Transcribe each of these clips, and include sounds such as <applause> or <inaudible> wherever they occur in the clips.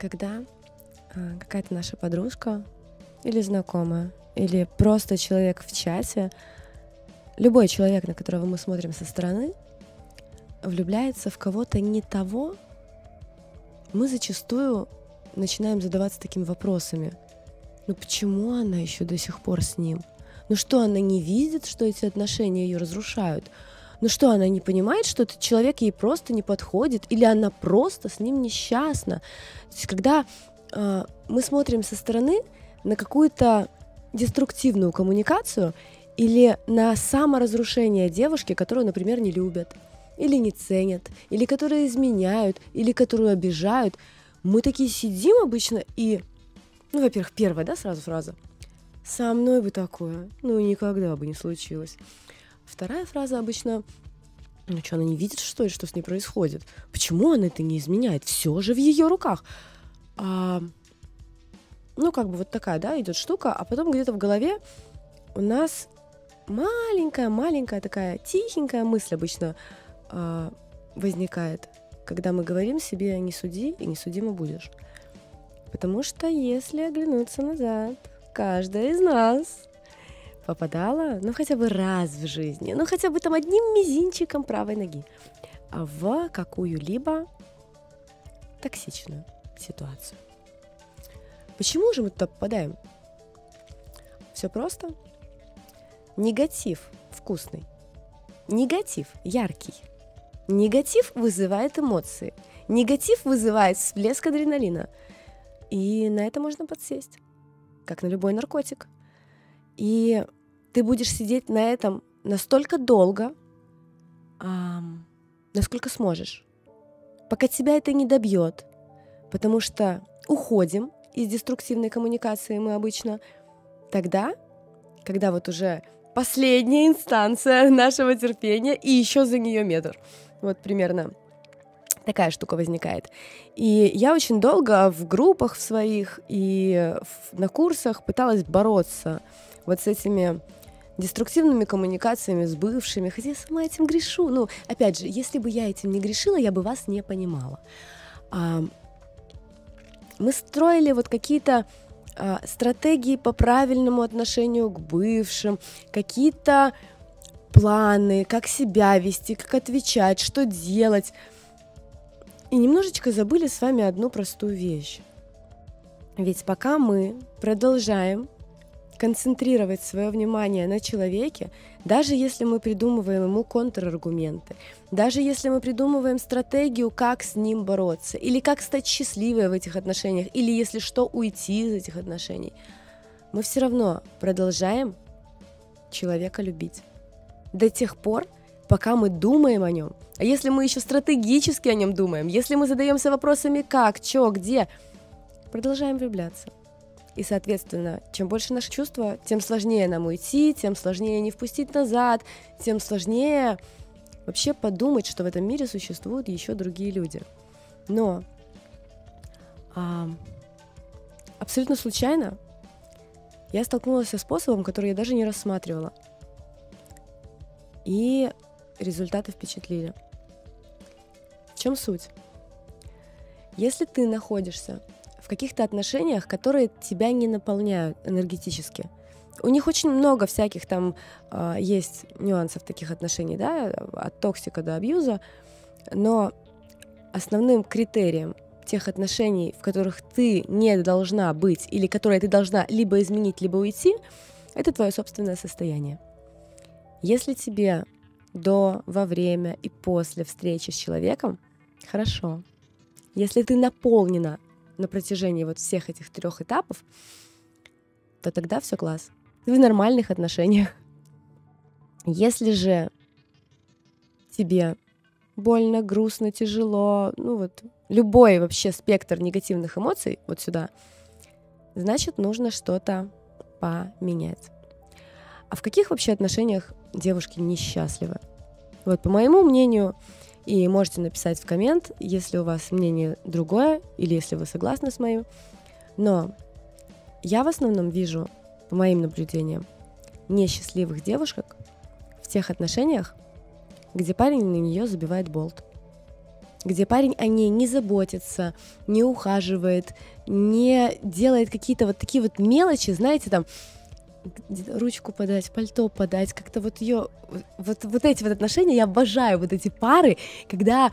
когда а, какая-то наша подружка или знакомая, или просто человек в чате, любой человек, на которого мы смотрим со стороны, влюбляется в кого-то не того, мы зачастую начинаем задаваться такими вопросами. Ну почему она еще до сих пор с ним? Ну что, она не видит, что эти отношения ее разрушают? Ну что, она не понимает, что этот человек ей просто не подходит? Или она просто с ним несчастна? То есть когда э, мы смотрим со стороны на какую-то деструктивную коммуникацию или на саморазрушение девушки, которую, например, не любят, или не ценят, или которые изменяют, или которую обижают, мы такие сидим обычно и, ну, во-первых, первая, да, сразу фраза, со мной бы такое, ну, никогда бы не случилось. Вторая фраза обычно, ну что, она не видит, что ли, что с ней происходит? Почему она это не изменяет? Все же в ее руках. А, ну, как бы вот такая, да, идет штука, а потом где-то в голове у нас маленькая-маленькая такая тихенькая мысль обычно э, возникает, когда мы говорим себе «не суди и не судимо будешь». Потому что если оглянуться назад, каждая из нас попадала, ну хотя бы раз в жизни, ну хотя бы там одним мизинчиком правой ноги в какую-либо токсичную ситуацию. Почему же мы туда попадаем? Все просто. Негатив вкусный. Негатив яркий. Негатив вызывает эмоции. Негатив вызывает всплеск адреналина. И на это можно подсесть, как на любой наркотик. И ты будешь сидеть на этом настолько долго, эм, насколько сможешь, пока тебя это не добьет. Потому что уходим из деструктивной коммуникации мы обычно тогда, когда вот уже последняя инстанция <laughs> нашего терпения и еще за нее метр. Вот примерно такая штука возникает. И я очень долго в группах в своих и на курсах пыталась бороться вот с этими деструктивными коммуникациями с бывшими, хотя я сама этим грешу. Ну, опять же, если бы я этим не грешила, я бы вас не понимала. А, мы строили вот какие-то а, стратегии по правильному отношению к бывшим, какие-то планы, как себя вести, как отвечать, что делать. И немножечко забыли с вами одну простую вещь. Ведь пока мы продолжаем концентрировать свое внимание на человеке, даже если мы придумываем ему контраргументы, даже если мы придумываем стратегию, как с ним бороться, или как стать счастливой в этих отношениях, или если что, уйти из этих отношений, мы все равно продолжаем человека любить. До тех пор, пока мы думаем о нем. А если мы еще стратегически о нем думаем, если мы задаемся вопросами как, что, где, продолжаем влюбляться. И, соответственно, чем больше наши чувства, тем сложнее нам уйти, тем сложнее не впустить назад, тем сложнее вообще подумать, что в этом мире существуют еще другие люди. Но а, абсолютно случайно я столкнулась со способом, который я даже не рассматривала. И результаты впечатлили. В чем суть? Если ты находишься каких-то отношениях, которые тебя не наполняют энергетически. У них очень много всяких там э, есть нюансов таких отношений, да, от токсика до абьюза, но основным критерием тех отношений, в которых ты не должна быть или которые ты должна либо изменить, либо уйти, это твое собственное состояние. Если тебе до, во время и после встречи с человеком хорошо, если ты наполнена на протяжении вот всех этих трех этапов, то тогда все класс. В нормальных отношениях. Если же тебе больно, грустно, тяжело, ну вот любой вообще спектр негативных эмоций вот сюда, значит нужно что-то поменять. А в каких вообще отношениях девушки несчастливы? Вот по моему мнению, и можете написать в коммент, если у вас мнение другое, или если вы согласны с моим. Но я в основном вижу, по моим наблюдениям, несчастливых девушек в тех отношениях, где парень на нее забивает болт. где парень о ней не заботится, не ухаживает, не делает какие-то вот такие вот мелочи, знаете, там, ручку подать, пальто подать, как-то вот ее, вот, вот эти вот отношения, я обожаю вот эти пары, когда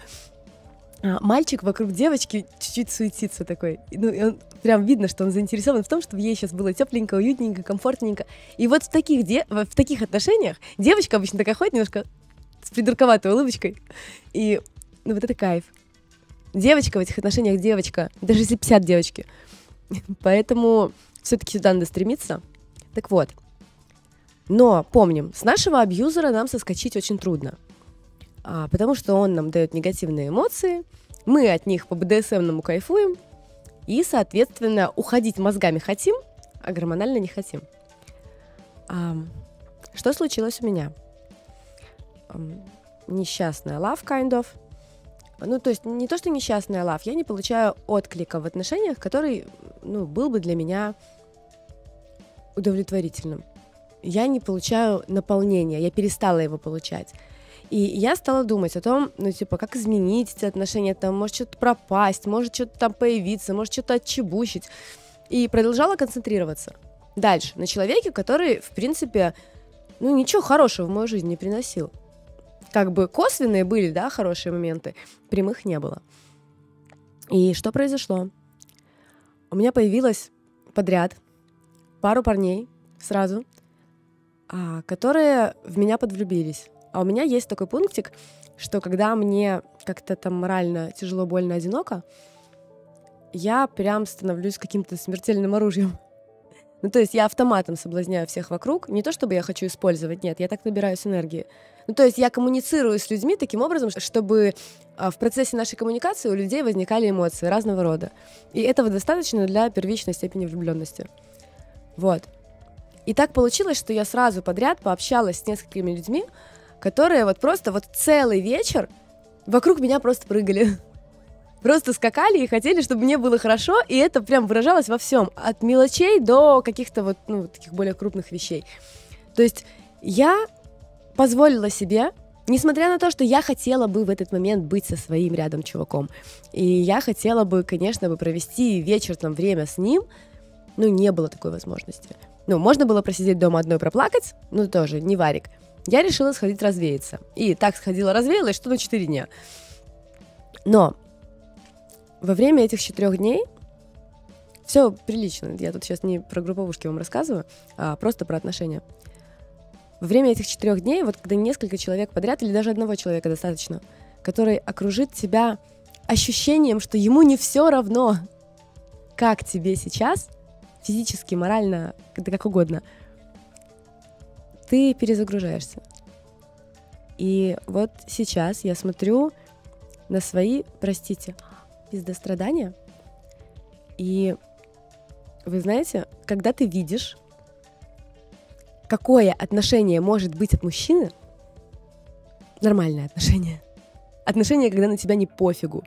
а, мальчик вокруг девочки чуть-чуть суетится такой. Ну, и он, прям видно, что он заинтересован в том, чтобы ей сейчас было тепленько, уютненько, комфортненько. И вот в таких, де- в таких отношениях девочка обычно такая ходит немножко с придурковатой улыбочкой. И ну, вот это кайф. Девочка в этих отношениях девочка, даже если 50 девочки. Поэтому все-таки сюда надо стремиться. Так вот. Но помним, с нашего абьюзера нам соскочить очень трудно а, потому что он нам дает негативные эмоции, мы от них по БДСМному кайфуем, и, соответственно, уходить мозгами хотим, а гормонально не хотим. А, что случилось у меня? Несчастная love, kind of. Ну, то есть не то, что несчастная love, я не получаю отклика в отношениях, который, ну, был бы для меня удовлетворительным. Я не получаю наполнения, я перестала его получать. И я стала думать о том, ну, типа, как изменить эти отношения, там, может что-то пропасть, может что-то там появиться, может что-то отчебучить. И продолжала концентрироваться. Дальше, на человеке, который, в принципе, ну, ничего хорошего в мою жизнь не приносил. Как бы косвенные были, да, хорошие моменты, прямых не было. И что произошло? У меня появилось подряд пару парней сразу, а, которые в меня подвлюбились. А у меня есть такой пунктик, что когда мне как-то там морально тяжело, больно, одиноко, я прям становлюсь каким-то смертельным оружием. <laughs> Ну, то есть я автоматом соблазняю всех вокруг. Не то, чтобы я хочу использовать, нет, я так набираюсь энергии. Ну, то есть я коммуницирую с людьми таким образом, чтобы а, в процессе нашей коммуникации у людей возникали эмоции разного рода. И этого достаточно для первичной степени влюбленности. Вот. И так получилось, что я сразу подряд пообщалась с несколькими людьми, которые вот просто вот целый вечер вокруг меня просто прыгали. <laughs> Просто скакали и хотели, чтобы мне было хорошо, и это прям выражалось во всем, от мелочей до каких-то вот, ну, таких более крупных вещей. То есть я позволила себе, несмотря на то, что я хотела бы в этот момент быть со своим рядом чуваком, и я хотела бы, конечно, бы провести вечер, там, время с ним, ну, не было такой возможности. Ну, можно было просидеть дома одной проплакать, ну, тоже, не варик я решила сходить развеяться. И так сходила развеялась, что на 4 дня. Но во время этих четырех дней все прилично. Я тут сейчас не про групповушки вам рассказываю, а просто про отношения. Во время этих четырех дней, вот когда несколько человек подряд, или даже одного человека достаточно, который окружит тебя ощущением, что ему не все равно, как тебе сейчас, физически, морально, да как угодно – ты перезагружаешься. И вот сейчас я смотрю на свои, простите, пиздострадания. И вы знаете, когда ты видишь, какое отношение может быть от мужчины, нормальное отношение. Отношение, когда на тебя не пофигу.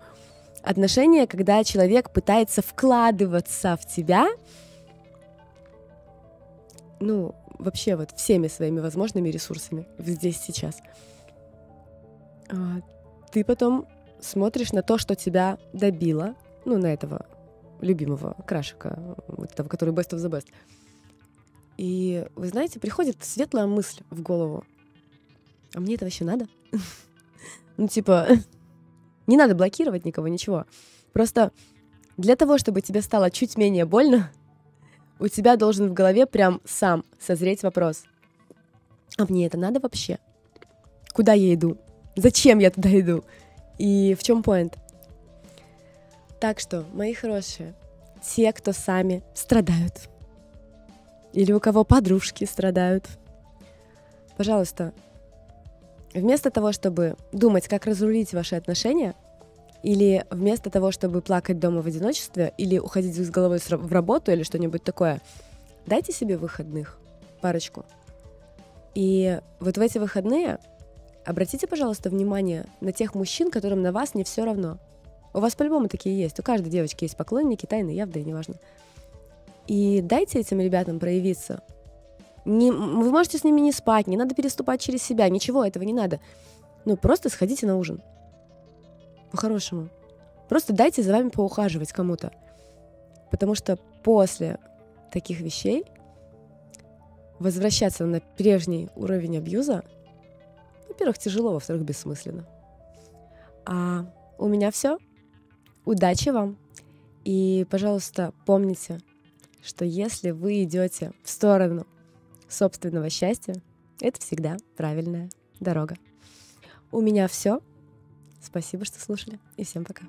Отношение, когда человек пытается вкладываться в тебя, ну, вообще вот всеми своими возможными ресурсами здесь сейчас. А, ты потом смотришь на то, что тебя добило, ну, на этого любимого крашика, вот этого, который best of the best. И, вы знаете, приходит светлая мысль в голову. А мне это вообще надо? <laughs> Ну, типа, <laughs> не надо блокировать никого, ничего. Просто для того, чтобы тебе стало чуть менее больно, у тебя должен в голове прям сам созреть вопрос. А мне это надо вообще? Куда я иду? Зачем я туда иду? И в чем поинт? Так что, мои хорошие, те, кто сами страдают, или у кого подружки страдают, пожалуйста, вместо того, чтобы думать, как разрулить ваши отношения – или вместо того, чтобы плакать дома в одиночестве, или уходить с головой в работу или что-нибудь такое, дайте себе выходных, парочку. И вот в эти выходные обратите, пожалуйста, внимание на тех мужчин, которым на вас не все равно. У вас по-любому такие есть. У каждой девочки есть поклонники, тайны, явные, неважно. И дайте этим ребятам проявиться. Не, вы можете с ними не спать, не надо переступать через себя, ничего этого не надо. Ну, просто сходите на ужин. По-хорошему. Просто дайте за вами поухаживать кому-то. Потому что после таких вещей возвращаться на прежний уровень абьюза, во-первых, тяжело, во-вторых, бессмысленно. А у меня все. Удачи вам. И, пожалуйста, помните, что если вы идете в сторону собственного счастья, это всегда правильная дорога. У меня все. Спасибо, что слушали, и всем пока.